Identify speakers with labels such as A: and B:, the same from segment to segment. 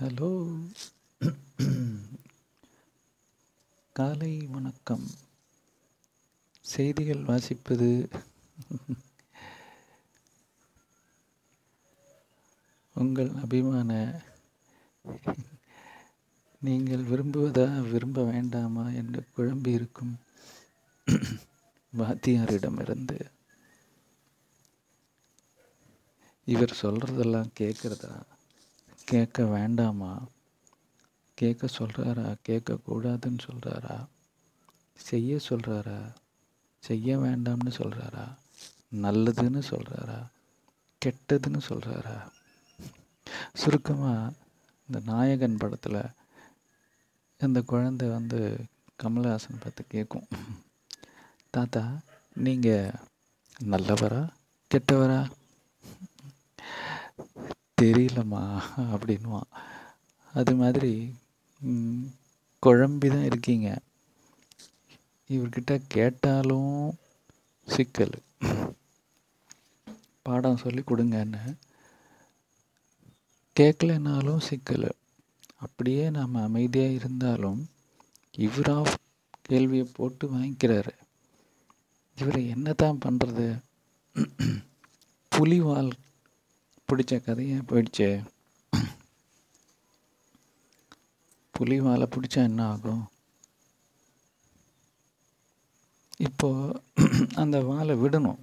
A: Hello. காலை வணக்கம். செய்திகள் வாசிப்பது. உங்கள் அபிமான. நீங்கள் விரும்புவதா விரும்ப வேண்டாமா என்று குழம்பி இருக்கும் வாத்தியாரிடமிருந்து. இவர் சொல்கிறதெல்லாம் கேட்குறதா கேட்க வேண்டாமா? கேட்க சொல்கிறாரா கேட்கக்கூடாதுன்னு சொல்கிறாரா செய்ய சொல்கிறாரா செய்ய வேண்டாம்னு சொல்கிறாரா நல்லதுன்னு சொல்கிறாரா கெட்டதுன்னு சொல்கிறாரா சுருக்கமாக இந்த நாயகன் படத்தில் இந்த குழந்தை வந்து கமல்ஹாசன் பார்த்து கேட்கும். தாத்தா நீங்கள் நல்லவரா? கெட்டவரா? தெரியலம்மா அப்படின்வான் அது மாதிரி குழம்பி தான் இருக்கீங்க. இவர்கிட்ட கேட்டாலும் சிக்கல். பாடம் சொல்லி கொடுங்கன்னு. கேட்கலனாலும் சிக்கல். அப்படியே நாம் அமைதியாக இருந்தாலும் இவராக கேள்வியை போட்டு வாங்கிக்கிறாரு. இவரை என்ன தான் பண்ணுறது புலிவால் பிடிச்ச கதையே போயிடுச்சு? புலி வாழை பிடிச்சா என்ன ஆகும்? இப்போ அந்த வாழை விடணும்.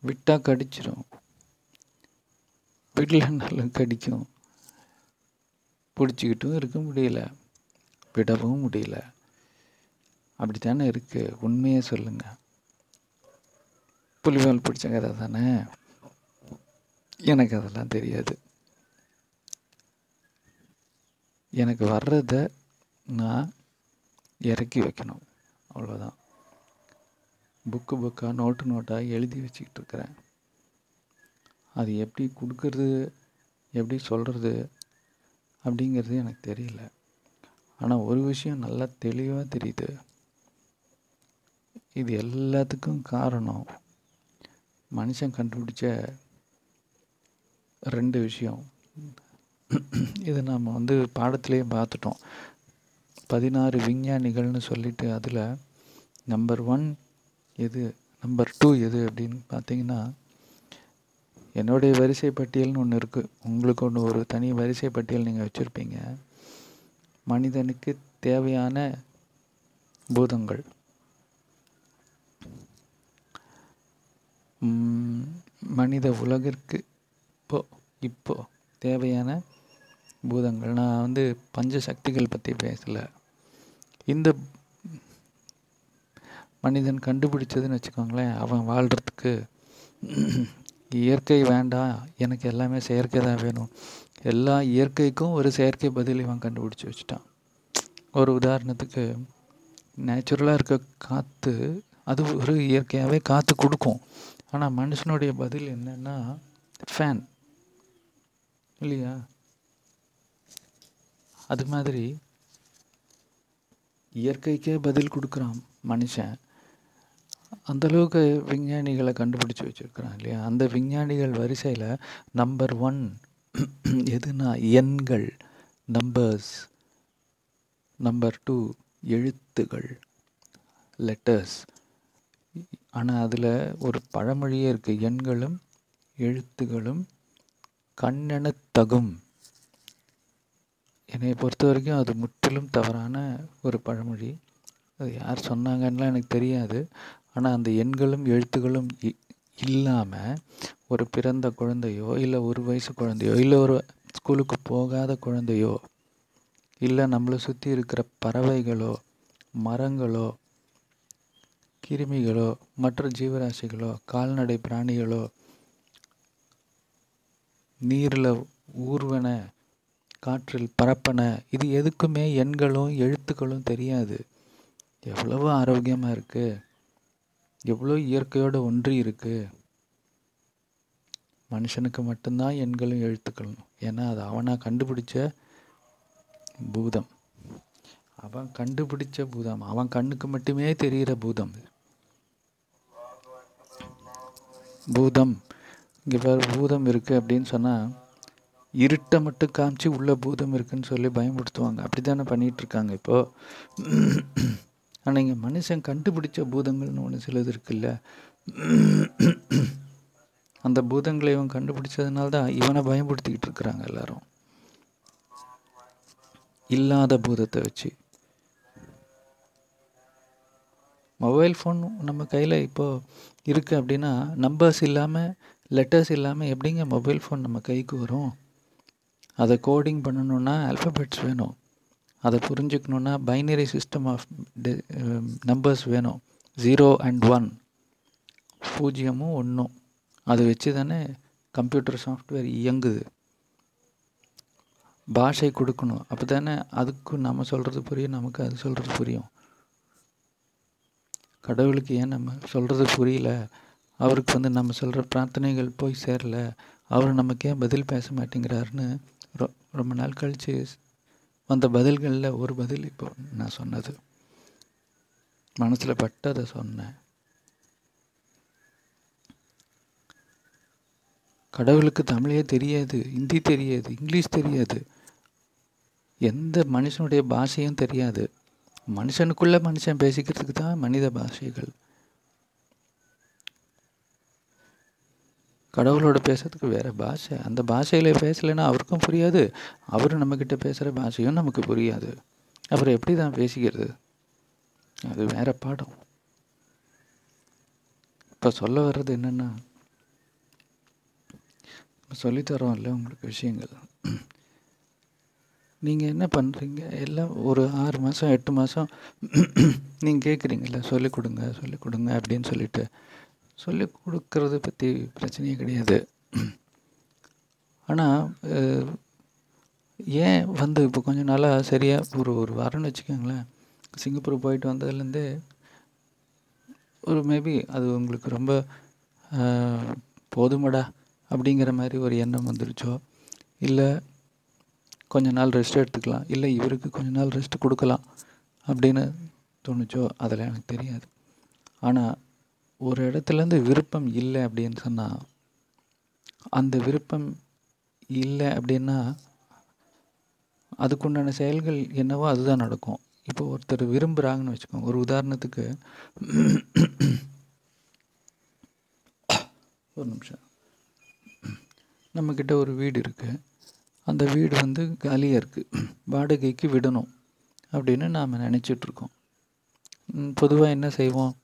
A: விட்டால் கடிச்சிடும் விடலைன்னாலும் கடிக்கும். பிடிச்சிக்கிட்டும் இருக்க முடியல. விடவும் முடியல. அப்படி தானே இருக்குது உண்மையை சொல்லுங்கள் புலிவால் பிடிச்ச கதை தானே? எனக்கு அதெல்லாம் தெரியாது. எனக்கு வர்றத நான் இறக்கி வைக்கணும். அவ்வளோதான் புக்கு புக்காக நோட்டு நோட்டாக எழுதி வச்சுக்கிட்டு இருக்கிறேன். அது எப்படி கொடுக்கறது எப்படி சொல்கிறது அப்படிங்கிறது எனக்கு தெரியல. ஆனால் ஒரு விஷயம் நல்லா தெளிவாக தெரியுது. இது எல்லாத்துக்கும் காரணம் மனுஷன் கண்டுபிடிச்ச ரெண்டு விஷயம். இது நாம் வந்து பாடத்திலேயே பார்த்துட்டோம். பதினாறு விஞ்ஞானிகள்னு சொல்லிட்டு அதில் நம்பர் ஒன் எது நம்பர் டூ எது அப்படின்னு பார்த்தீங்கன்னா என்னுடைய வரிசை பட்டியல்னு ஒன்று இருக்குது உங்களுக்கு ஒன்று ஒரு தனி வரிசை பட்டியல் நீங்கள் வச்சுருப்பீங்க. மனிதனுக்கு தேவையான பூதங்கள். மனித உலகிற்கு இப்போ இப்போ தேவையான பூதங்கள். நான் வந்து பஞ்ச சக்திகள் பற்றி பேசலை. இந்த மனிதன் கண்டுபிடிச்சதுன்னு வச்சுக்கோங்களேன் அவன் வாழ்கிறதுக்கு இயற்கை வேண்டாம். எனக்கு எல்லாமே செயற்கை தான் வேணும். எல்லா இயற்கைக்கும் ஒரு செயற்கை பதில் இவன் கண்டுபிடிச்சி வச்சுட்டான். ஒரு உதாரணத்துக்கு நேச்சுரலாக இருக்க காற்று அது ஒரு இயற்கையாகவே காற்று கொடுக்கும். ஆனால் மனுஷனுடைய பதில் என்னென்னா ஃபேன் இல்லையா? அது மாதிரி இயற்கைக்கே பதில் கொடுக்குறான் மனுஷன். அந்தளவுக்கு விஞ்ஞானிகளை கண்டுபிடிச்சி வச்சுருக்கிறான் இல்லையா? அந்த விஞ்ஞானிகள் வரிசையில் நம்பர் ஒன் எதுனா எண்கள் நம்பர்ஸ் நம்பர் டூ எழுத்துகள் லெட்டர்ஸ் ஆனால் அதில் ஒரு பழமொழியே இருக்குது எண்களும் எழுத்துகளும் கண்ணெனத் தகும் என்னை பொறுத்த வரைக்கும் அது முற்றிலும் தவறான ஒரு பழமொழி. அது யார் சொன்னாங்கன்னுலாம் எனக்கு தெரியாது. ஆனால் அந்த எண்களும் எழுத்துகளும் இல்லாமல் ஒரு பிறந்த குழந்தையோ இல்லை ஒரு வயசு குழந்தையோ இல்லை ஒரு ஸ்கூலுக்கு போகாத குழந்தையோ இல்லை நம்மளை சுற்றி இருக்கிற பறவைகளோ மரங்களோ கிருமிகளோ மற்ற ஜீவராசிகளோ கால்நடை பிராணிகளோ நீரில் ஊர்வன காற்றில் பரப்பன இது எதுக்குமே எண்களும் எழுத்துக்களும் தெரியாது. எவ்வளவு ஆரோக்கியமாக இருக்குது எவ்வளோ இயற்கையோடு ஒன்றி இருக்குது மனுஷனுக்கு மட்டும்தான் எண்களும் எழுத்துக்களும். ஏன்னா அது அவனாக கண்டுபிடிச்ச பூதம். அவன் கண்டுபிடிச்ச பூதம். அவன் கண்ணுக்கு மட்டுமே தெரிகிற பூதம். பூதம். இங்கே பாரு பூதம் இருக்குது அப்படின்னு சொன்னால் இருட்டை மட்டும் காமிச்சு உள்ள பூதம் இருக்குதுன்னு சொல்லி பயன்படுத்துவாங்க அப்படி தானே பண்ணிகிட்டு இருக்காங்க இப்போது ஆனால் இங்கே மனுஷன் கண்டுபிடிச்ச பூதங்கள்னு ஒன்று சிலது இருக்குல்ல? அந்த பூதங்களை இவன் கண்டுபிடிச்சதுனால தான் இவனை பயன்படுத்திக்கிட்டு இருக்கிறாங்க எல்லாரும். இல்லாத பூதத்தை வச்சு. மொபைல் ஃபோன் நம்ம கையில் இப்போது இருக்குது அப்படின்னா நம்பர்ஸ் இல்லாமல் லெட்டர்ஸ் இல்லாமல் எப்படிங்க மொபைல் ஃபோன் நம்ம கைக்கு வரும்? அதை கோடிங் பண்ணணுன்னா ஆல்ஃபபெட்ஸ் வேணும். அதை புரிஞ்சுக்கணுன்னா பைனரி சிஸ்டம் ஆஃப் நம்பர்ஸ் வேணும். ஜீரோ அண்ட் ஒன் பூஜ்ஜியமும் ஒன்றும் அதை வச்சு தானே கம்ப்யூட்டர் சாஃப்ட்வேர் இயங்குது. பாஷை கொடுக்கணும். அப்போ தானே அதுக்கு நம்ம சொல்கிறது புரியும் நமக்கு அது சொல்கிறது புரியும். கடவுளுக்கு ஏன் நம்ம சொல்கிறது புரியல? அவருக்கு வந்து நம்ம சொல்கிற பிரார்த்தனைகள் போய் சேரல. அவர் நமக்கு ஏன் பதில் பேச மாட்டேங்கிறாருன்னு ரொ ரொம்ப நாள் கழித்து வந்த பதில்களில் ஒரு பதில் இப்போ நான் சொன்னது. மனசில் பட்டதை சொன்னேன். கடவுளுக்கு தமிழே தெரியாது ஹிந்தி தெரியாது இங்கிலீஷ் தெரியாது. எந்த மனுஷனுடைய பாஷையும் தெரியாது. மனுஷனுக்குள்ளே மனுஷன் பேசிக்கிறதுக்கு தான் மனித பாஷைகள். கடவுளோட பேசுறதுக்கு வேறு பாஷை. அந்த பாஷையில் பேசலைன்னா அவருக்கும் புரியாது. அவர் நம்மக்கிட்ட பேசுகிற பாஷையும் நமக்கு புரியாது. அப்புறம் எப்படி தான் பேசிக்கிறது? அது வேற பாடம். இப்போ சொல்ல வர்றது என்னென்னா சொல்லித்தரோம்ல உங்களுக்கு விஷயங்கள். நீங்கள் என்ன பண்ணுறீங்க எல்லாம் ஒரு ஆறு மாதம் எட்டு மாதம் நீங்கள் கேட்குறீங்கள சொல்லிக் கொடுங்க சொல்லிக் கொடுங்க அப்படின்னு சொல்லிட்டு. சொல்லிக் கொடுக்கறது பற்றி பிரச்சனையே கிடையாது. ஆனால் ஏன் வந்து இப்போ கொஞ்சம் நாளாக சரியாக ஒரு ஒரு வாரம்னு வச்சுக்கோங்களேன். சிங்கப்பூர் போயிட்டு வந்ததுலேருந்தே ஒரு மேபி அது உங்களுக்கு ரொம்ப போதுமடா அப்படிங்கிற மாதிரி ஒரு எண்ணம் வந்துருச்சோ? இல்லை கொஞ்ச நாள் ரெஸ்ட் எடுத்துக்கலாம். இல்லை இவருக்கு கொஞ்ச நாள் ரெஸ்ட் கொடுக்கலாம் அப்படின்னு தோணுச்சோ? அதெல்லாம் எனக்கு தெரியாது. ஆனால் ஒரு இடத்துலேருந்து விருப்பம் இல்லை அப்படின்னு சொன்னால் அந்த விருப்பம் இல்லை அப்படின்னா அதுக்குண்டான செயல்கள் என்னவோ அதுதான் நடக்கும். இப்போ ஒருத்தர் விரும்புகிறாங்கன்னு வச்சுக்கோங்க. ஒரு உதாரணத்துக்கு ஒரு நிமிஷம். நம்மக்கிட்ட ஒரு வீடு இருக்குது அந்த வீடு வந்து காலியாக இருக்குது வாடகைக்கு விடணும் அப்படின்னு நாம் நினச்சிட்ருக்கோம் பொதுவாக என்ன செய்வோம்?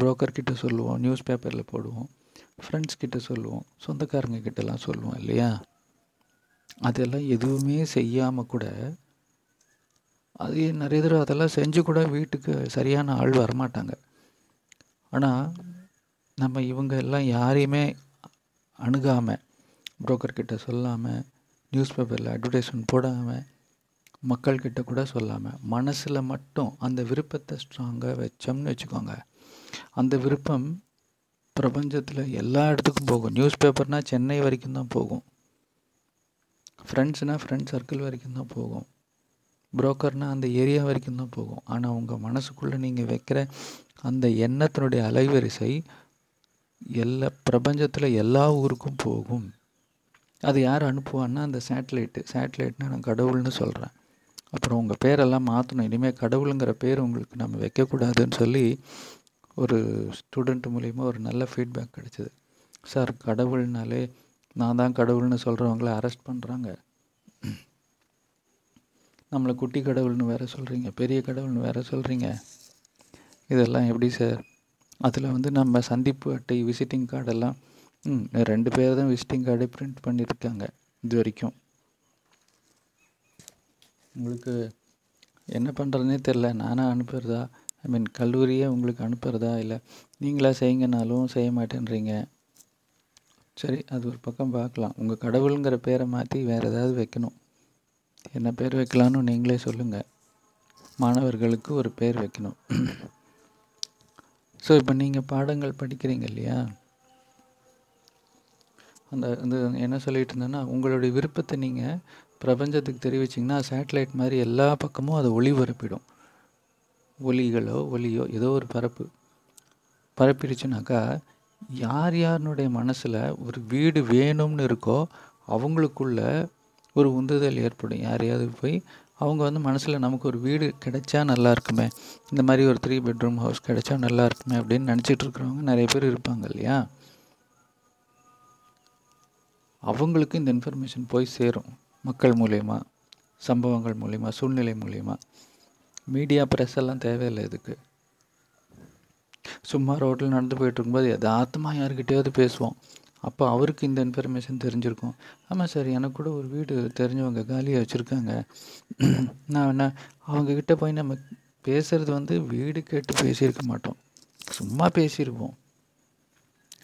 A: ப்ரோக்கர்கிட்ட சொல்லுவோம் நியூஸ் பேப்பரில் போடுவோம் ஃப்ரெண்ட்ஸ் கிட்ட சொல்லுவோம் சொந்தக்காரங்க கிட்டலாம் சொல்லுவோம் இல்லையா? அதெல்லாம் எதுவுமே செய்யாமல் கூட அது நிறைய தடவை அதெல்லாம் செஞ்சு கூட வீட்டுக்கு சரியான ஆள் வரமாட்டாங்க. ஆனால் நம்ம இவங்க எல்லாம் யாரையுமே அணுகாமல் புரோக்கர்கிட்ட சொல்லாமல் நியூஸ் பேப்பரில் அட்வர்டைஸ்மெண்ட் போடாமல் மக்கள்கிட்ட கூட சொல்லாமல் மனசில் மட்டும் அந்த விருப்பத்தை ஸ்ட்ராங்காக வச்சோம்னு வச்சுக்கோங்க. அந்த விருப்பம் பிரபஞ்சத்தில் எல்லா இடத்துக்கும் போகும். நியூஸ் பேப்பர்னால் சென்னை வரைக்கும் தான் போகும். ஃப்ரெண்ட்ஸ்னால் ஃப்ரெண்ட் சர்க்கிள் வரைக்கும் தான் போகும். புரோக்கர்னால் அந்த ஏரியா வரைக்கும் தான் போகும். ஆனால் உங்கள் மனசுக்குள்ளே நீங்கள் வைக்கிற அந்த எண்ணத்தினுடைய அலைவரிசை எல்லா பிரபஞ்சத்தில் எல்லா ஊருக்கும் போகும். அது யார் அனுப்புவான்னா அந்த சேட்டலைட்டு சேட்டலைட்னா நான் கடவுள்னு சொல்கிறேன் அப்புறம் உங்கள் பேரெல்லாம் மாற்றணும் இனிமேல் கடவுளுங்கிற பேர் உங்களுக்கு நம்ம வைக்கக்கூடாதுன்னு சொல்லி ஒரு ஸ்டூடெண்ட் மூலிமா ஒரு நல்ல ஃபீட்பேக் கிடச்சிது. சார் கடவுள்னாலே நான் தான் கடவுள்னு சொல்கிறவங்கள அரெஸ்ட் பண்ணுறாங்க நம்மளை குட்டி கடவுள்னு வேறு சொல்கிறீங்க பெரிய கடவுள்னு வேறு சொல்கிறீங்க இதெல்லாம் எப்படி சார் அதில் வந்து நம்ம சந்திப்பு அட்டை விசிட்டிங் கார்டெல்லாம் ம் ரெண்டு பேர் தான் விசிட்டிங் கார்டே பிரிண்ட் பண்ணியிருக்காங்க இது வரைக்கும். உங்களுக்கு என்ன பண்ணுறதுனே தெரில நானாக அனுப்புகிறதா ஐ மீன் கல்லூரியே உங்களுக்கு அனுப்புகிறதா இல்லை நீங்களாக செய்யுங்கனாலும் செய்ய மாட்டேன்றீங்க. சரி அது ஒரு பக்கம் பார்க்கலாம். உங்கள் கடவுளுங்கிற பேரை மாற்றி வேறு ஏதாவது வைக்கணும். என்ன பேர் வைக்கலான்னு நீங்களே சொல்லுங்கள் மாணவர்களுக்கு ஒரு பேர் வைக்கணும். ஸோ இப்போ நீங்கள் பாடங்கள் படிக்கிறீங்க இல்லையா? அந்த இந்த என்ன சொல்லிட்டு இருந்தேன்னா உங்களுடைய விருப்பத்தை நீங்கள் பிரபஞ்சத்துக்கு தெரிவிச்சிங்கன்னா சேட்டலைட் மாதிரி எல்லா பக்கமும் அதை ஒளிபரப்பிடும். ஒலிகளோ ஒலியோ ஏதோ ஒரு பரப்பு பரப்பிடுச்சுனாக்கா யார் யாருனுடைய மனசில் ஒரு வீடு வேணும்னு இருக்கோ அவங்களுக்குள்ள ஒரு உந்துதல் ஏற்படும். யாரையாவது போய் அவங்க வந்து மனசில் நமக்கு ஒரு வீடு கிடைச்சா நல்லா இருக்குமே இந்த மாதிரி ஒரு த்ரீ பெட்ரூம் ஹவுஸ் கிடைச்சா நல்லா இருக்குமே அப்படின்னு நினச்சிட்டு இருக்கிறவங்க நிறைய பேர் இருப்பாங்க இல்லையா? அவங்களுக்கு இந்த இன்ஃபர்மேஷன் போய் சேரும் மக்கள் மூலயமா சம்பவங்கள் மூலிமா சூழ்நிலை மூலிமா மீடியா ப்ரெஸ் எல்லாம் தேவையில்லை இதுக்கு. சும்மா ரோட்டில் நடந்து போயிட்டுருக்கும்போது இருக்கும்போது யதார்த்தமாக யாருக்கிட்டேயாவது பேசுவோம். அப்போ அவருக்கு இந்த இன்ஃபர்மேஷன் தெரிஞ்சிருக்கும். ஆமாம் சார் எனக்கு கூட ஒரு வீடு தெரிஞ்சவங்க காலியாக வச்சுருக்காங்க. நான் என்ன அவங்கக்கிட்ட போய் நம்ம பேசுகிறது வந்து வீடு கேட்டு பேசியிருக்க மாட்டோம். சும்மா பேசியிருப்போம்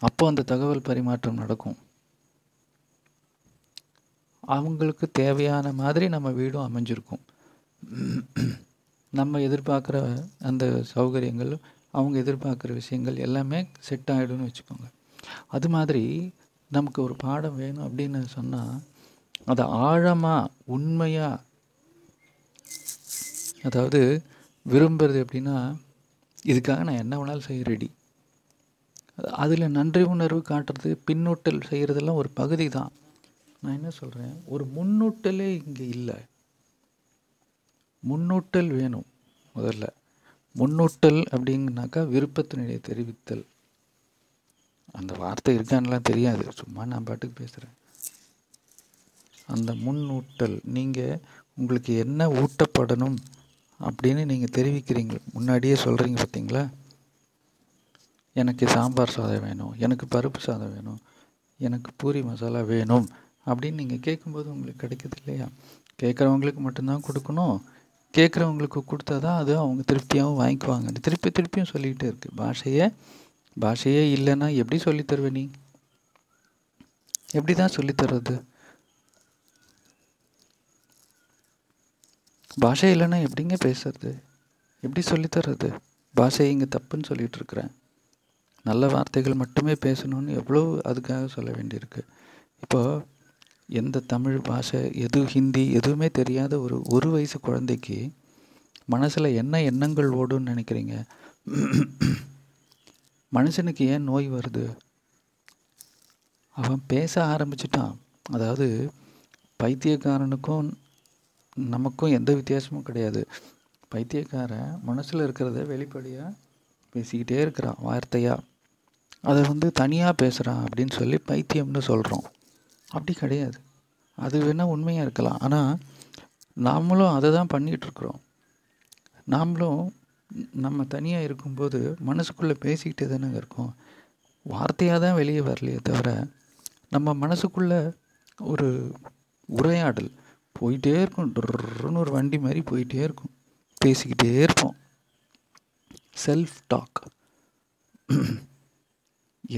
A: அப்போ அந்த தகவல் பரிமாற்றம் நடக்கும். அவங்களுக்கு தேவையான மாதிரி நம்ம வீடும் அமைஞ்சிருக்கும். நம்ம எதிர்பார்க்குற அந்த சௌகரியங்கள் அவங்க எதிர்பார்க்குற விஷயங்கள் எல்லாமே செட் ஆகிடும்னு வச்சுக்கோங்க. அது மாதிரி நமக்கு ஒரு பாடம் வேணும் அப்படின்னு சொன்னால் அதை ஆழமாக உண்மையாக அதாவது விரும்புறது எப்படின்னா இதுக்காக நான் என்ன வேணாலும் செய்ய ரெடி அதில் நன்றி உணர்வு காட்டுறது பின்னூட்டல் செய்கிறதெல்லாம் ஒரு பகுதி தான் நான் என்ன சொல்கிறேன் ஒரு முன்னூட்டலே இங்கே இல்லை. முன்னூட்டல் வேணும் முதல்ல. முன்னூட்டல் அப்படிங்கனாக்கா விருப்பத்தினுடைய தெரிவித்தல். அந்த வார்த்தை இருக்கான்லாம் தெரியாது. சும்மா நான் பாட்டுக்கு பேசுகிறேன் அந்த முன்னூட்டல் நீங்கள் உங்களுக்கு என்ன ஊட்டப்படணும் அப்படின்னு நீங்கள் தெரிவிக்கிறீங்க. முன்னாடியே சொல்கிறீங்க பார்த்தீங்களா எனக்கு சாம்பார் சாதம் வேணும் எனக்கு பருப்பு சாதம் வேணும் எனக்கு பூரி மசாலா வேணும் அப்படின்னு நீங்கள் கேட்கும்போது உங்களுக்கு கிடைக்கிது இல்லையா? கேட்குறவங்களுக்கு மட்டும்தான் கொடுக்கணும் கேட்குறவங்களுக்கு கொடுத்தா தான் அது அவங்க திருப்தியாகவும் வாங்கிக்குவாங்க திருப்பி திருப்பியும் சொல்லிக்கிட்டே இருக்குது பாஷையை பாஷையே இல்லைன்னா எப்படி சொல்லித்தருவ நீ? எப்படி தான் சொல்லித்தர்றது பாஷை இல்லைன்னா எப்படிங்க பேசுறது? எப்படி சொல்லித்தர்றது பாஷை இங்கே தப்புன்னு சொல்லிட்டு இருக்கிறேன். நல்ல வார்த்தைகள் மட்டுமே பேசணும்னு எவ்வளோ அதுக்காக சொல்ல வேண்டியிருக்கு. இப்போது எந்த தமிழ் பாஷை எது ஹிந்தி எதுவுமே தெரியாத ஒரு ஒரு வயசு குழந்தைக்கு மனசில் என்ன எண்ணங்கள் ஓடும்னு நினைக்கிறீங்க? மனுஷனுக்கு ஏன் நோய் வருது? அவன் பேச ஆரம்பிச்சிட்டான். அதாவது பைத்தியக்காரனுக்கும் நமக்கும் எந்த வித்தியாசமும் கிடையாது. பைத்தியக்காரன் மனசில் இருக்கிறத வெளிப்படையாக பேசிக்கிட்டே இருக்கிறான் வார்த்தையாக அதை வந்து தனியாக பேசுகிறான் அப்படின்னு சொல்லி பைத்தியம்னு சொல்கிறோம் அப்படி கிடையாது. அது வேணால் உண்மையாக இருக்கலாம். ஆனால் நாமளும் அதை தான் பண்ணிகிட்ருக்குறோம் நாமளும் நம்ம தனியாக இருக்கும்போது மனசுக்குள்ளே பேசிக்கிட்டே தானே இருக்கோம். வார்த்தையாக தான் வெளியே வரலையே தவிர நம்ம மனசுக்குள்ளே ஒரு உரையாடல் போயிட்டே இருக்கும். ட்ருன்னு ஒரு வண்டி மாதிரி போயிட்டே இருக்கும். பேசிக்கிட்டே இருப்போம். செல்ஃப் டாக்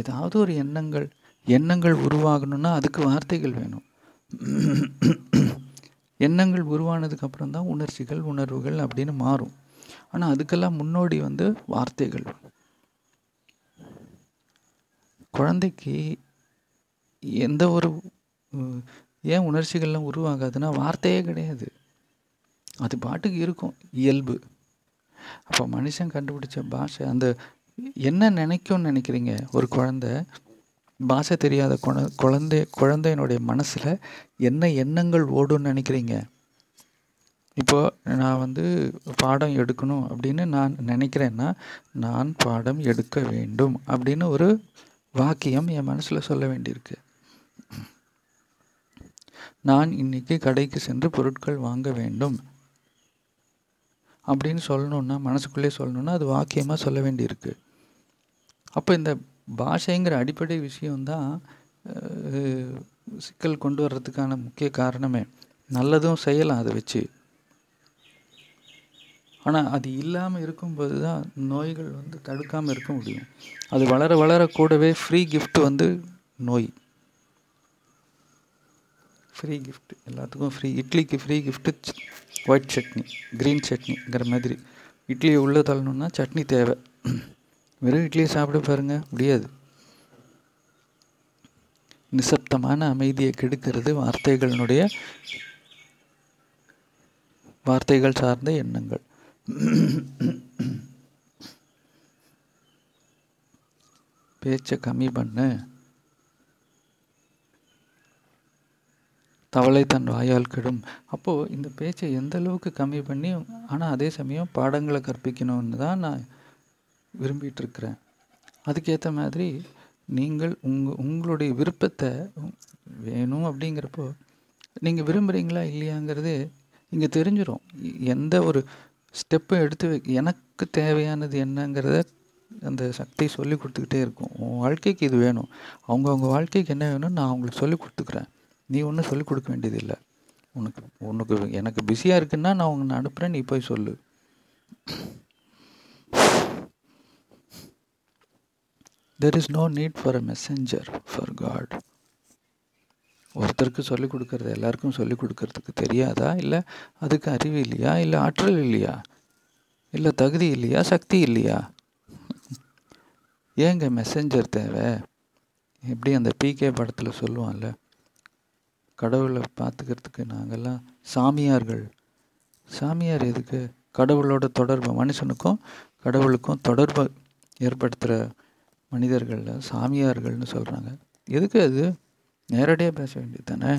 A: ஏதாவது ஒரு எண்ணங்கள் எண்ணங்கள் உருவாகணும்னா அதுக்கு வார்த்தைகள் வேணும். எண்ணங்கள் உருவானதுக்கு அப்புறம் தான் உணர்ச்சிகள் உணர்வுகள் அப்படின்னு மாறும். ஆனால் அதுக்கெல்லாம் முன்னோடி வந்து வார்த்தைகள். குழந்தைக்கு எந்த ஒரு ஏன் உணர்ச்சிகள்லாம் உருவாகாதுன்னா வார்த்தையே கிடையாது. அது பாட்டுக்கு இருக்கும் இயல்பு. அப்போ மனுஷன் கண்டுபிடிச்ச பாஷை அந்த என்ன நினைக்கும்னு நினைக்கிறீங்க? ஒரு குழந்த பாஷை தெரியாத குழ குழந்தை குழந்தையினுடைய மனசில் என்ன எண்ணங்கள் ஓடும்னு நினைக்கிறீங்க? இப்போ நான் வந்து பாடம் எடுக்கணும் அப்படின்னு நான் நினைக்கிறேன்னா நான் பாடம் எடுக்க வேண்டும் அப்படின்னு ஒரு வாக்கியம் என் மனசில் சொல்ல வேண்டியிருக்கு. நான் இன்னைக்கு கடைக்கு சென்று பொருட்கள் வாங்க வேண்டும் அப்படின்னு சொல்லணுன்னா மனசுக்குள்ளே சொல்லணுன்னா அது வாக்கியமாக சொல்ல வேண்டியிருக்கு. அப்போ இந்த பாஷைங்கிற அடிப்படை விஷயம்தான் சிக்கல் கொண்டு வர்றதுக்கான முக்கிய காரணமே. நல்லதும் செய்யலாம் அதை வச்சு. ஆனால் அது இல்லாமல் இருக்கும்போது தான் நோய்கள் வந்து தடுக்காமல் இருக்க முடியும். அது வளர வளர கூடவே ஃப்ரீ கிஃப்ட் வந்து நோய். ஃப்ரீ கிஃப்ட் எல்லாத்துக்கும் ஃப்ரீ இட்லிக்கு free gift white chutney green சட்னிங்கிற மாதிரி. இட்லியை உள்ளே தள்ளணுன்னா சட்னி தேவை. வெறும் இட்லியை சாப்பிட பாருங்க முடியாது. நிசப்தமான அமைதியை கெடுக்கிறது வார்த்தைகளினுடைய வார்த்தைகள் சார்ந்த எண்ணங்கள். பேச்சை கம்மி பண்ணு. தவளை தன் வாயால் கெடும். அப்போது இந்த பேச்சை எந்த அளவுக்கு கம்மி பண்ணி ஆனால் அதே சமயம் பாடங்களை கற்பிக்கணும்னு தான் நான் விரும்பிட்டு இருக்கிறேன் அதுக்கேற்ற மாதிரி நீங்கள் உங்கள் உங்களுடைய விருப்பத்தை வேணும் அப்படிங்கிறப்போ நீங்கள் விரும்புகிறீங்களா இல்லையாங்கிறது இங்கே தெரிஞ்சிடும் எந்த ஒரு ஸ்டெப்பை எடுத்து வை எனக்கு தேவையானது என்னங்கிறத அந்த சக்தி சொல்லி கொடுத்துக்கிட்டே இருக்கும். உன் வாழ்க்கைக்கு இது வேணும். அவங்கவுங்க வாழ்க்கைக்கு என்ன வேணும்னு நான் அவங்களுக்கு சொல்லி கொடுத்துக்குறேன். நீ ஒன்றும் சொல்லிக் கொடுக்க வேண்டியதில்லை. உனக்கு உனக்கு எனக்கு பிஸியாக இருக்குன்னா நான் உன்னை அனுப்புகிறேன் நீ போய் சொல்லு. There is no need for a messenger for god ஒருத்தருக்கு சொல்லிக் கொடுக்கறது எல்லாருக்கும் சொல்லிக் கொடுக்கறதுக்கு தெரியாதா? இல்லை அதுக்கு அறிவு இல்லையா? இல்லை ஆற்றல் இல்லையா? இல்லை தகுதி இல்லையா? சக்தி இல்லையா? ஏங்க மெசஞ்சர் தேவை? எப்படி அந்த பிகே படத்தில் சொல்லுவான்ல? கடவுளை பார்த்துக்கிறதுக்கு நாங்கள்லாம் சாமியார்கள். சாமியார் எதுக்கு? கடவுளோட தொடர்பு மனுஷனுக்கும் கடவுளுக்கும் தொடர்பு ஏற்படுத்துகிற மனிதர்களில் சாமியார்கள்னு சொல்கிறாங்க எதுக்கு அது? நேரடியாக பேச வேண்டியது தானே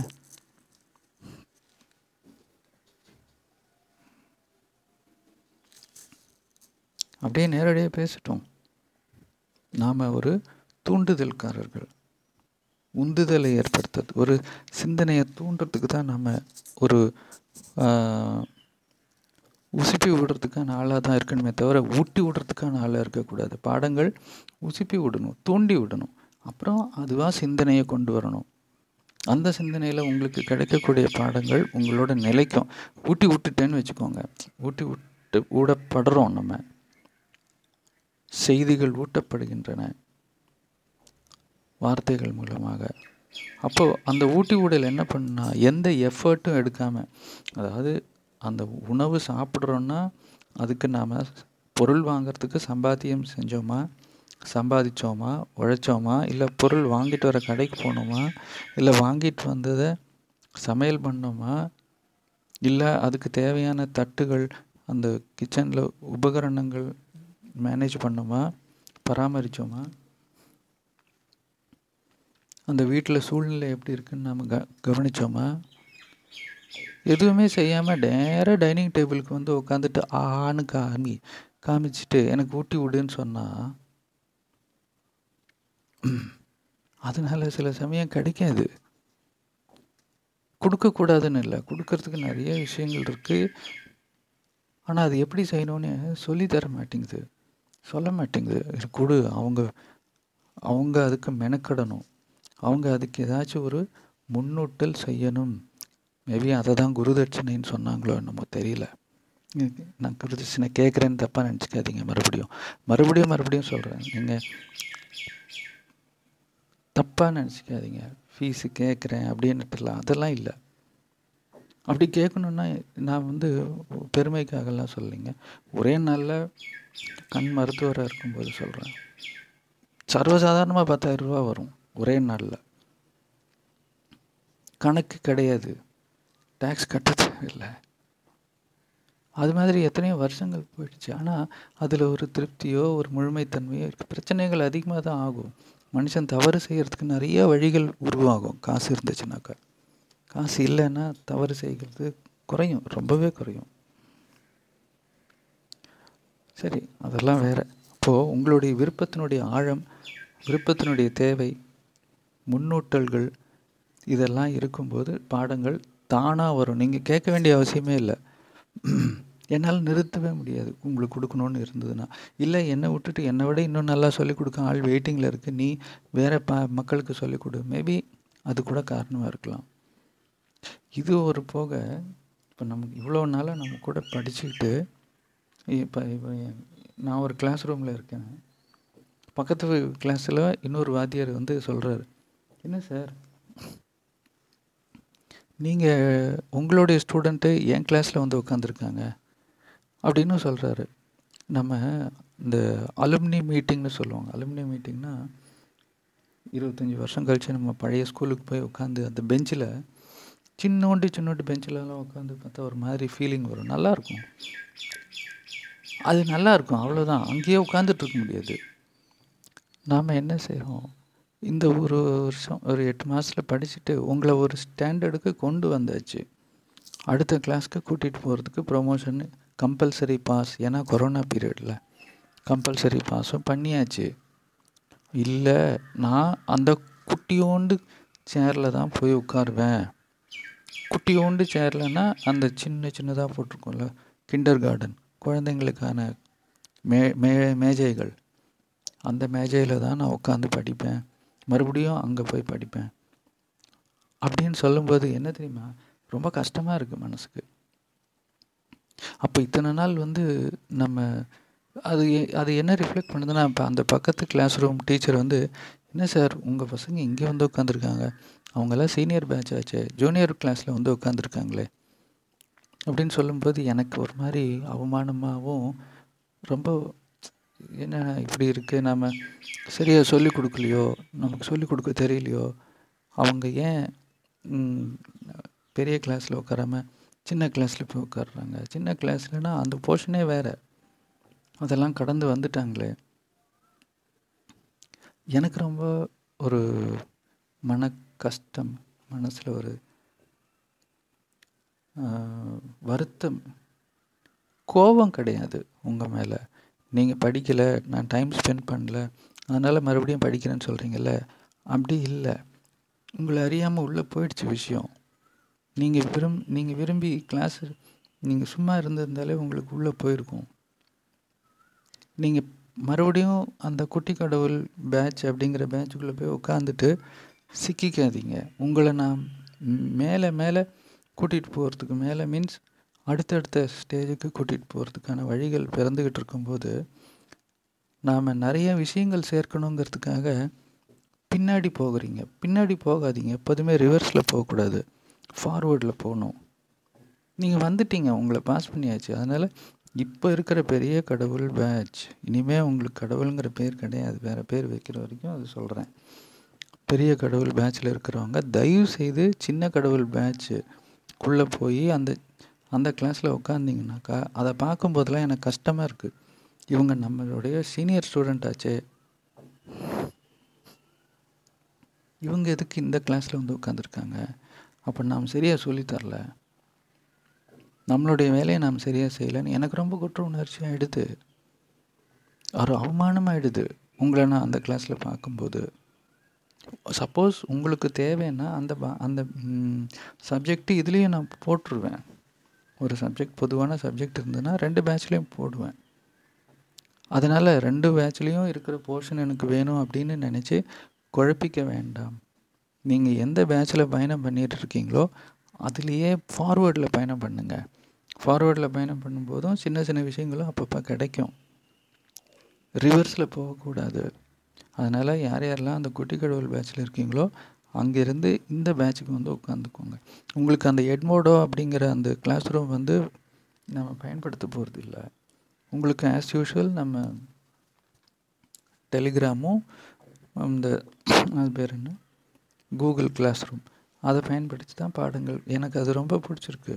A: அப்படியே நேரடியாக பேசிட்டோம். நாம் ஒரு தூண்டுதல்காரர்கள். உந்துதலை ஏற்படுத்துறது. ஒரு சிந்தனையை தூண்டுறதுக்கு தான் நம்ம ஒரு உசுப்பி விடுறதுக்கான ஆளாக தான் இருக்கணுமே தவிர ஊட்டி விடுறதுக்கான ஆளாக இருக்கக்கூடாது. பாடங்கள் உசுப்பி விடணும் தூண்டி விடணும். அப்புறம் அதுவாக சிந்தனையை கொண்டு வரணும். அந்த சிந்தனையில் உங்களுக்கு கிடைக்கக்கூடிய பாடங்கள் உங்களோட நிலைக்கும். ஊட்டி விட்டுட்டேன்னு வச்சுக்கோங்க. ஊட்டி விட்டு ஊடப்படுறோம் நம்ம. செய்திகள் ஊட்டப்படுகின்றன. வார்த்தைகள் மூலமாக. அப்போது அந்த ஊட்டி ஊடல் என்ன பண்ணால் எந்த எஃபர்ட்டும் எடுக்காமல் அதாவது அந்த உணவு சாப்பிட்றோன்னா அதுக்கு நாம் பொருள் வாங்கிறதுக்கு சம்பாத்தியம் செஞ்சோமா சம்பாதிச்சோமா உழைச்சோமா இல்லை பொருள் வாங்கிட்டு வர கடைக்கு போனோமா இல்லை வாங்கிட்டு வந்ததை சமையல் பண்ணோமா இல்லை அதுக்கு தேவையான தட்டுகள் அந்த கிச்சனில் உபகரணங்கள் மேனேஜ் பண்ணோமா பராமரித்தோமா அந்த வீட்டில் சூழ்நிலை எப்படி இருக்குன்னு நம்ம க கவனித்தோமா எதுவுமே செய்யாமல் நேராக டைனிங் டேபிளுக்கு வந்து உட்காந்துட்டு ஆன்னு காமி காமிச்சிட்டு எனக்கு ஊட்டி விடுன்னு சொன்னால் அதனால் சில சமயம் கிடைக்காது. கொடுக்கக்கூடாதுன்னு இல்லை. கொடுக்கறதுக்கு நிறைய விஷயங்கள் இருக்குது ஆனால் அது எப்படி செய்யணும்னு சொல்லி தர மாட்டேங்குது. சொல்ல மாட்டேங்குது. கொடு. அவங்க அவங்க அதுக்கு மெனக்கடணும். அவங்க அதுக்கு ஏதாச்சும் ஒரு முன்னூட்டல் செய்யணும். மேபி அதை தான் குருதட்சணைன்னு சொன்னாங்களோ என்னமோ தெரியல. நான் குருதட்சணை கேட்குறேன்னு தப்பாக நினச்சிக்காதீங்க மறுபடியும். மறுபடியும் மறுபடியும் சொல்கிறேன் நீங்கள் தப்பாக நினச்சிக்காதீங்க. ஃபீஸு கேட்குறேன் அப்படின்ட்டுலாம் அதெல்லாம் இல்லை. அப்படி கேட்கணுன்னா நான் வந்து பெருமைக்காகலாம் சொல்லலைங்க. ஒரே நாளில் கண் மருத்துவராக இருக்கும்போது சொல்கிறேன் சர்வசாதாரணமாக பத்தாயிரம் ரூபா வரும் ஒரே நாளில். கணக்கு கிடையாது. டேக்ஸ் கட்ட தேவையில்லை அது மாதிரி எத்தனையோ வருஷங்கள் போயிடுச்சு. ஆனால் அதில் ஒரு திருப்தியோ ஒரு முழுமைத்தன்மையோ இருக்குது பிரச்சனைகள் அதிகமாக தான் ஆகும். மனுஷன் தவறு செய்கிறதுக்கு நிறைய வழிகள் உருவாகும். காசு இருந்துச்சுனாக்கா. காசு இல்லைன்னா தவறு செய்கிறது குறையும். ரொம்பவே குறையும். சரி அதெல்லாம் வேறு. அப்போது உங்களுடைய விருப்பத்தினுடைய ஆழம் விருப்பத்தினுடைய தேவை முன்னூட்டல்கள் இதெல்லாம் இருக்கும்போது பாடங்கள் தானாக வரும். நீங்கள் கேட்க வேண்டிய அவசியமே இல்லை. என்னால் நிறுத்தவே முடியாது. உங்களுக்கு கொடுக்கணுன்னு இருந்ததுன்னா. இல்லை என்னை விட்டுட்டு என்னை விட இன்னும் நல்லா சொல்லிக் கொடுக்க ஆள் வெயிட்டிங்கில் இருக்குது நீ வேறு ப மக்களுக்கு சொல்லிக் கொடு. மேபி அது கூட காரணமாக இருக்கலாம். இது ஒரு போக இப்போ நமக்கு இவ்வளோ நாளாக நம்ம கூட படிச்சுக்கிட்டு இப்போ இப்போ நான் ஒரு கிளாஸ் ரூமில் இருக்கேன். பக்கத்து கிளாஸில் இன்னொரு வாத்தியார் வந்து சொல்கிறார் என்ன சார் நீங்கள் உங்களுடைய ஸ்டூடெண்ட்டு என் கிளாஸில் வந்து உட்காந்துருக்காங்க அப்படின்னு சொல்கிறாரு நம்ம இந்த அலுமினி மீட்டிங்னு சொல்லுவாங்க. அலுமினி மீட்டிங்னா இருபத்தஞ்சி வருஷம் கழித்து நம்ம பழைய ஸ்கூலுக்கு போய் உட்காந்து அந்த பெஞ்சில் சின்னோண்டி சின்னோண்டி பெஞ்சிலலாம் உட்காந்து பார்த்தா ஒரு மாதிரி ஃபீலிங் வரும். நல்லாயிருக்கும் அது நல்லாயிருக்கும் அவ்வளோதான் அங்கேயே உட்காந்துட்டு இருக்க முடியாது. நாம் என்ன செய்கிறோம் இந்த ஒரு வருஷம் ஒரு எட்டு மாதத்தில் படிச்சுட்டு உங்களை ஒரு ஸ்டாண்டர்டுக்கு கொண்டு வந்தாச்சு. அடுத்த கிளாஸ்க்கு கூட்டிகிட்டு போகிறதுக்கு ப்ரொமோஷன் கம்பல்சரி பாஸ் ஏன்னா கொரோனா பீரியடில் கம்பல்சரி பாஸும் பண்ணியாச்சு. இல்லை நான் அந்த குட்டியோண்டு சேரில் தான் போய் உட்காருவேன். குட்டியோண்டு சேர்லன்னா அந்த சின்ன சின்னதாக போட்டிருக்கோம்ல கிண்டர் கார்டன் குழந்தைங்களுக்கான மே மே மேஜைகள். அந்த மேஜையில் தான் நான் உட்காந்து படிப்பேன். மறுபடியும் அங்கே போய் படிப்பேன். அப்படின்னு சொல்லும்போது என்ன தெரியுமா? ரொம்ப கஷ்டமாக இருக்குது மனசுக்கு. அப்போ இத்தனை நாள் வந்து நம்ம அது அது என்ன ரிஃப்ளெக்ட் பண்ணுதுன்னா இப்போ அந்த பக்கத்து கிளாஸ் ரூம் டீச்சர் வந்து என்ன சார் உங்கள் பசங்க இங்கே வந்து உட்காந்துருக்காங்க அவங்கெல்லாம் சீனியர் பேட்ச் ஆச்சு. ஜூனியர் கிளாஸில் வந்து உட்காந்துருக்காங்களே அப்படின்னு சொல்லும்போது எனக்கு ஒரு மாதிரி அவமானமாகவும் ரொம்ப என்ன இப்படி இருக்குது நாம் சரியாக சொல்லிக் கொடுக்கலையோ? நமக்கு சொல்லிக் கொடுக்க தெரியலையோ? அவங்க ஏன் பெரிய கிளாஸில் உட்காராம சின்ன கிளாஸில் போய் உட்காடுறாங்க சின்ன கிளாஸ்லனா அந்த போர்ஷனே வேறு. அதெல்லாம் கடந்து வந்துட்டாங்களே. எனக்கு ரொம்ப ஒரு மன கஷ்டம் மனசில் ஒரு வருத்தம். கோபம் கிடையாது உங்கள் மேலே. நீங்கள் படிக்கலை நான் டைம் ஸ்பெண்ட் பண்ணல அதனால் மறுபடியும் படிக்கிறேன்னு சொல்கிறீங்கல்ல அப்படி இல்லை. உங்களை அறியாமல் உள்ளே போயிடுச்சு விஷயம். நீங்கள் விரும் நீங்கள் விரும்பி கிளாஸ் நீங்கள் சும்மா இருந்திருந்தாலே உங்களுக்கு உள்ளே போயிருக்கும். நீங்கள் மறுபடியும் அந்த குட்டி கடவுள் பேட்ச் அப்படிங்கிற பேட்சுக்குள்ளே போய் உட்காந்துட்டு சிக்கிக்காதீங்க. உங்களை நான் மேலே மேலே கூட்டிகிட்டு போகிறதுக்கு மேலே மீன்ஸ் அடுத்தடுத்த ஸ்டேஜுக்கு கூட்டிகிட்டு போகிறதுக்கான வழிகள் பிறந்துக்கிட்டு இருக்கும்போது நாம் நிறைய விஷயங்கள் சேர்க்கணுங்கிறதுக்காக பின்னாடி போகிறீங்க. பின்னாடி போகாதீங்க. எப்போதுமே ரிவர்ஸில் போகக்கூடாது. ஃபார்வேர்டில் போகணும். நீங்கள் வந்துட்டீங்க. உங்களை பாஸ் பண்ணியாச்சு. அதனால் இப்போ இருக்கிற பெரிய கடவுள் பேட்ச் இனிமேல் உங்களுக்கு கடவுளுங்கிற பேர் கிடையாது. வேறு பேர் வைக்கிற வரைக்கும் அது சொல்கிறேன் பெரிய கடவுள் பேட்சில் இருக்கிறவங்க தயவு செய்து சின்ன கடவுள் பேட்ச்சு குள்ளே போய் அந்த அந்த கிளாஸில் உட்காந்திங்கனாக்கா அதை பார்க்கும்போதெல்லாம் எனக்கு கஷ்டமாக இருக்குது இவங்க நம்மளுடைய சீனியர் ஸ்டூடெண்ட் ஆச்சே. இவங்க எதுக்கு இந்த கிளாஸில் வந்து உட்காந்துருக்காங்க அப்போ நாம் சரியாக சொல்லித்தரல நம்மளுடைய வேலையை நாம் சரியாக செய்யலைன்னு எனக்கு ரொம்ப குற்ற உணர்ச்சி ஆகிடுது ஒரு அவமானமாகிடுது உங்களை நான் அந்த கிளாஸில் பார்க்கும்போது சப்போஸ் உங்களுக்கு தேவைன்னா அந்த அந்த சப்ஜெக்ட்டு இதுலேயும் நான் போட்டுருவேன். ஒரு சப்ஜெக்ட் பொதுவான சப்ஜெக்ட் இருந்ததுன்னா ரெண்டு பேட்ச்லேயும் போடுவேன். அதனால் ரெண்டு பேட்ச்லேயும் இருக்கிற போர்ஷன் எனக்கு வேணும் அப்படின்னு நினச்சி குழப்பிக்க வேண்டாம். நீங்கள் எந்த பேட்சில் பயணம் பண்ணிகிட்டு இருக்கீங்களோ அதுலேயே ஃபார்வேர்டில் பயணம் பண்ணுங்கள் ஃபார்வேர்டில் பயணம் பண்ணும்போதும் சின்ன சின்ன விஷயங்களும் அப்பப்போ கிடைக்கும். ரிவர்ஸில் போகக்கூடாது. அதனால் யார் யாரெல்லாம் அந்த குட்டி கடவுள் பேட்சில் இருக்கீங்களோ அங்கேருந்து இந்த பேட்சுக்கு வந்து உட்காந்துக்கோங்க உங்களுக்கு அந்த எட்மோடோ அப்படிங்கிற அந்த கிளாஸ் ரூம் வந்து நம்ம பயன்படுத்த போகிறது இல்லை உங்களுக்கு ஆஸ் யூஷுவல் நம்ம டெலிகிராமும் இந்த அது பேர் என்ன? கூகுள் கிளாஸ் ரூம் அதை பயன்படுத்தி தான் பாடங்கள். எனக்கு அது ரொம்ப பிடிச்சிருக்கு.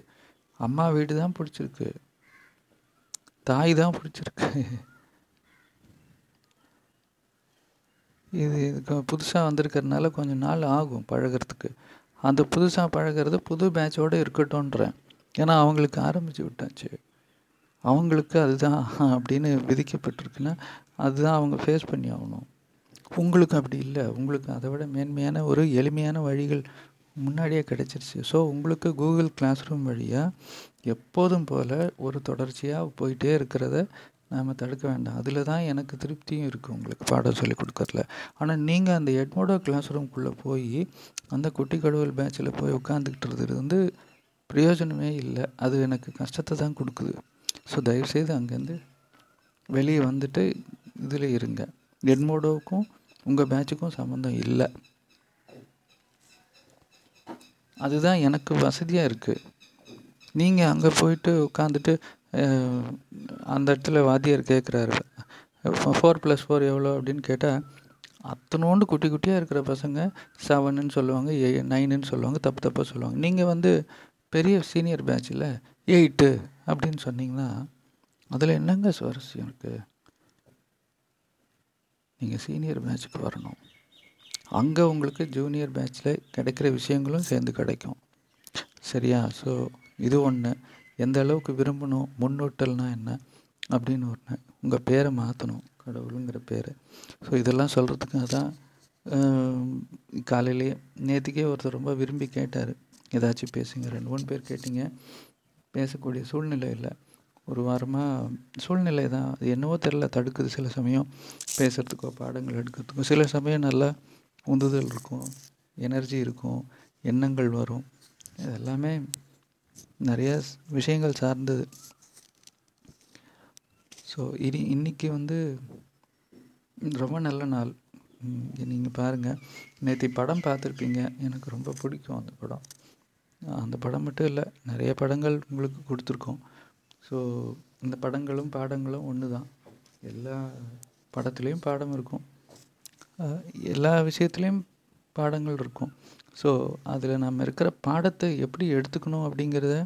A: அம்மா வீடு தான் பிடிச்சிருக்கு. தாய் தான் பிடிச்சிருக்கு. இது இதுக்கு புதுசாக வந்திருக்கிறதுனால கொஞ்சம் நாள் ஆகும் பழகிறதுக்கு. அந்த புதுசாக பழகிறது புது பேட்சோடு இருக்கட்டும்ன்றேன். ஏன்னா அவங்களுக்கு ஆரம்பித்து விட்டாச்சு. அவங்களுக்கு அதுதான் அப்படின்னு விதிக்கப்பட்டிருக்குன்னா அதுதான் அவங்க ஃபேஸ் பண்ணி ஆகணும். உங்களுக்கு அப்படி இல்லை. உங்களுக்கு அதை விட மேன்மையான ஒரு எளிமையான வழிகள் முன்னாடியே கிடச்சிருச்சு. ஸோ உங்களுக்கு கூகுள் கிளாஸ் ரூம் வழியாக எப்போதும் போல் ஒரு தொடர்ச்சியாக போயிட்டே இருக்கிறத நாம் தடுக்க வேண்டாம். அதில் தான் எனக்கு திருப்தியும் இருக்குது உங்களுக்கு பாடம் சொல்லி கொடுக்கறதுல. ஆனால் நீங்கள் அந்த எட்மோடோ கிளாஸ் ரூம்குள்ளே போய் அந்த குட்டி கடவுள் பேட்சில் போய் உட்காந்துக்கிட்டு வந்து பிரயோஜனமே இல்லை. அது எனக்கு கஷ்டத்தை தான் கொடுக்குது. ஸோ தயவுசெய்து அங்கேருந்து வெளியே வந்துட்டு இதில் இருங்க. எட்மோடோவுக்கும் உங்கள் பேட்சுக்கும் சம்மந்தம் இல்லை. அதுதான் எனக்கு வசதியாக இருக்குது நீங்கள் அங்கே போயிட்டு உட்காந்துட்டு அந்த இடத்துல வாத்தியார் கேட்குறாரு ஃபோர் ப்ளஸ் ஃபோர் எவ்வளோ அப்படின்னு கேட்டால் அத்தனோண்டு குட்டி குட்டியாக இருக்கிற பசங்க செவனுன்னு சொல்லுவாங்க ஏ நைனுன்னு சொல்லுவாங்க தப்பு தப்பாக சொல்லுவாங்க. நீங்கள் வந்து பெரிய சீனியர் பேட்சில் எயிட்டு அப்படின்னு சொன்னீங்கன்னா அதில் என்னங்க சுவாரஸ்யம் இருக்குது நீங்கள் சீனியர் பேட்சுக்கு வரணும். அங்கே உங்களுக்கு ஜூனியர் பேட்ச்சில் கிடைக்கிற விஷயங்களும் சேர்ந்து கிடைக்கும். சரியா? ஸோ இது ஒன்று எந்த அளவுக்கு விரும்பணும் முன்னோட்டல்னா என்ன அப்படின்னு ஒன்று உங்கள் பேரை மாற்றணும் கடவுளுங்கிற பேர். ஸோ இதெல்லாம் சொல்கிறதுக்காக தான் காலையிலேயே நேற்றுக்கே ஒருத்தர் ரொம்ப விரும்பி கேட்டார். ஏதாச்சும் பேசுங்க ரெண்டு மூணு பேர் கேட்டிங்க. பேசக்கூடிய சூழ்நிலை இல்லை. ஒரு வாரமாக சூழ்நிலை தான். அது என்னவோ தெரில தடுக்குது சில சமயம். பேசுகிறதுக்கோ பாடங்கள் எடுக்கிறதுக்கோ சில சமயம் நல்லா உந்துதல் இருக்கும் எனர்ஜி இருக்கும் எண்ணங்கள் வரும். இதெல்லாமே நிறைய விஷயங்கள் சார்ந்தது. ஸோ இனி இன்றைக்கி வந்து ரொம்ப நல்ல நாள். நீங்கள் பாருங்கள் நேற்று படம் பார்த்துருப்பீங்க. எனக்கு ரொம்ப பிடிக்கும் அந்த படம். அந்த படம் மட்டும் இல்லை நிறைய படங்கள் உங்களுக்கு கொடுத்துருக்கோம். ஸோ இந்த படங்களும் பாடங்களும் ஒன்று தான் எல்லா படத்துலேயும் பாடம் இருக்கும். எல்லா விஷயத்துலேயும் பாடங்கள் இருக்கும். ஸோ அதில் நம்ம இருக்கிற பாடத்தை எப்படி எடுத்துக்கணும் அப்படிங்கிறத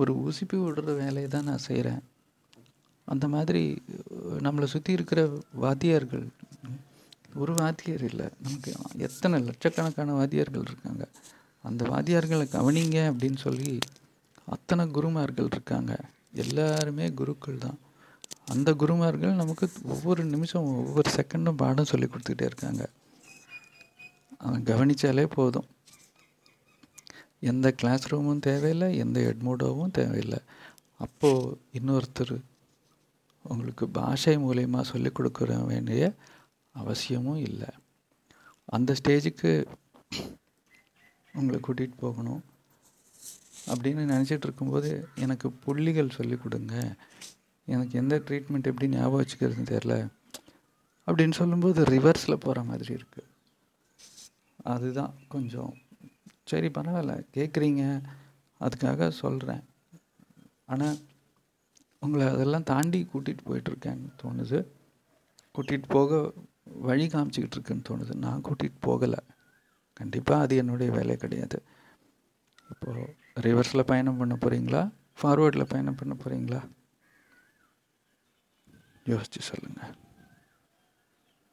A: ஒரு உசுப்பி விடுற வேலையை தான் நான் செய்கிறேன் அந்த மாதிரி நம்மளை சுற்றி இருக்கிற வாத்தியார்கள் ஒரு வாத்தியார் இல்லை நமக்கு எத்தனை லட்சக்கணக்கான வாத்தியார்கள் இருக்காங்க. அந்த வாத்தியார்களை கவனிங்க அப்படின்னு சொல்லி அத்தனை குருமார்கள் இருக்காங்க. எல்லாருமே குருக்கள் தான். அந்த குருமார்கள் நமக்கு ஒவ்வொரு நிமிஷம் ஒவ்வொரு செகண்டும் பாடம் சொல்லி கொடுத்துக்கிட்டே இருக்காங்க. அவன் கவனித்தாலே போதும். எந்த கிளாஸ் ரூமும் தேவையில்லை எந்த எட்மோடோவும் தேவையில்லை. அப்போது இன்னொருத்தர் உங்களுக்கு பாஷை மூலயமா சொல்லிக் கொடுக்குற வேண்டிய அவசியமும் இல்லை. அந்த ஸ்டேஜுக்கு உங்களை கூட்டிகிட்டு போகணும் அப்படின்னு நினச்சிட்டு இருக்கும்போது எனக்கு புள்ளிகள் சொல்லிக் கொடுங்க. எனக்கு எந்த ட்ரீட்மெண்ட் எப்படி ஞாபகம் வச்சுக்கிறதுன்னு தெரில அப்படின்னு சொல்லும்போது ரிவர்ஸில் போகிற மாதிரி இருக்குது அதுதான் கொஞ்சம் சரி பரவாயில்ல கேட்குறீங்க. அதுக்காக சொல்கிறேன் ஆனால் உங்களை அதெல்லாம் தாண்டி கூட்டிகிட்டு போயிட்டுருக்கேன்னு தோணுது. கூட்டிகிட்டு போக வழி காமிச்சிக்கிட்டு இருக்குன்னு தோணுது. நான் கூட்டிகிட்டு போகலை. கண்டிப்பாக அது என்னுடைய வேலை கிடையாது. இப்போது ரிவர்ஸில் பயணம் பண்ண போகிறீங்களா ஃபார்வேர்டில் பயணம் பண்ண போகிறீங்களா யோசித்து சொல்லுங்கள்